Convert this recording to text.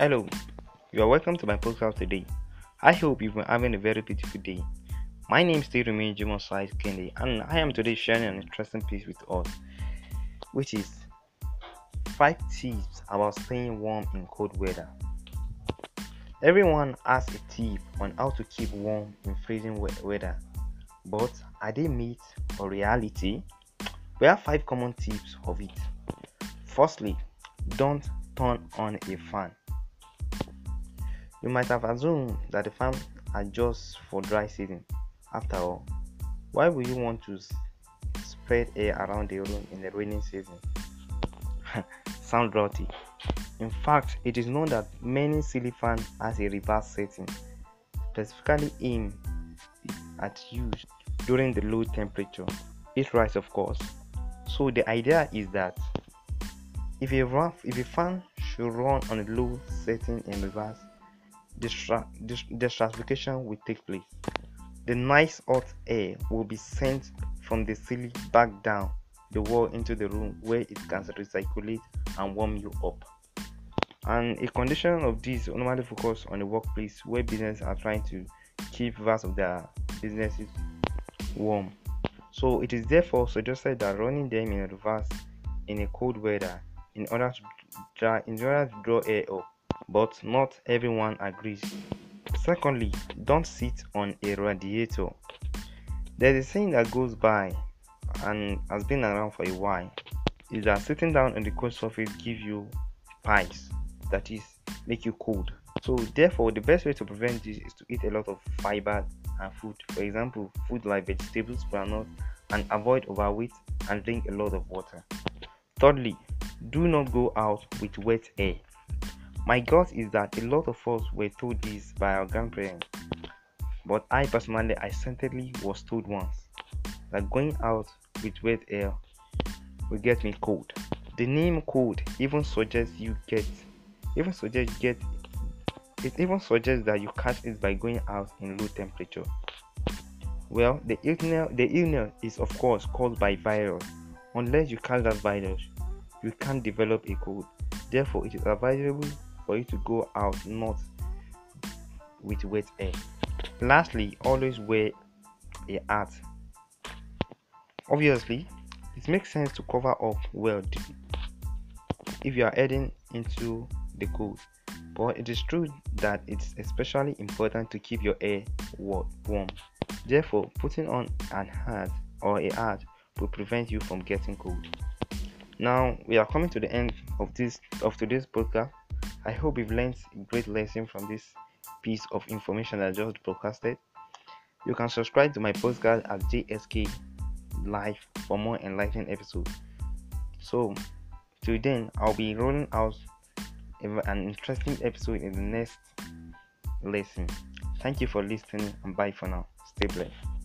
Hello, you are welcome to my podcast today. I hope you've been having a very beautiful day. My name is still remains Jimon Size Kendi, and I am today sharing an interesting piece with us, which is 5 tips about staying warm in cold weather. Everyone has a tip on how to keep warm in freezing weather, but are they myth or reality? We have 5 common tips of it. Firstly, don't turn on a fan. You might have assumed that the farm adjusts for dry season. After all, why would you want to spread air around the room in the rainy season? Sound rotty. In fact, it is known that many ceiling fans has a reverse setting, specifically aimed at use during the low temperature. It rise, of course. So the idea is that if a, run, if a fan should run on a low setting in reverse, the stratification will take place. The nice hot air will be sent from the ceiling back down the wall into the room where it can recirculate and warm you up. And a condition of this normally focus on the workplace where businesses are trying to keep vast of their businesses warm. So it is therefore suggested that running them in reverse in a cold weather in order to dry, in order to draw air up but not everyone agrees. Secondly, don't sit on a radiator. There's a saying that goes by and has been around for a while is that sitting down on the cold surface gives you piles that is make you cold. So therefore the best way to prevent this is to eat a lot of fiber and food. For example, food like vegetables, granite, and avoid overweight and drink a lot of water. Thirdly, do not go out with wet air. My guess is that a lot of us were told this by our grandparents, but I personally, I certainly was told once that going out with wet air will get me cold. The name cold even suggests you get, even suggests get, it even suggests that you catch it by going out in low temperature. Well, the illness, the illness is of course caused by virus. Unless you catch that virus, you can't develop a cold. Therefore, it is advisable for you to go out not with wet air. Lastly, always wear a hat. Obviously, it makes sense to cover up well if you are heading into the cold, but it is true that it's especially important to keep your air warm. Therefore, putting on an hat or a hat will prevent you from getting cold. Now we are coming to the end of this of today's podcast. I hope you've learned a great lesson from this piece of information I just broadcasted. You can subscribe to my podcast at JSK Live for more enlightening episodes. So, till then, I'll be rolling out an interesting episode in the next lesson. Thank you for listening and bye for now. Stay blessed.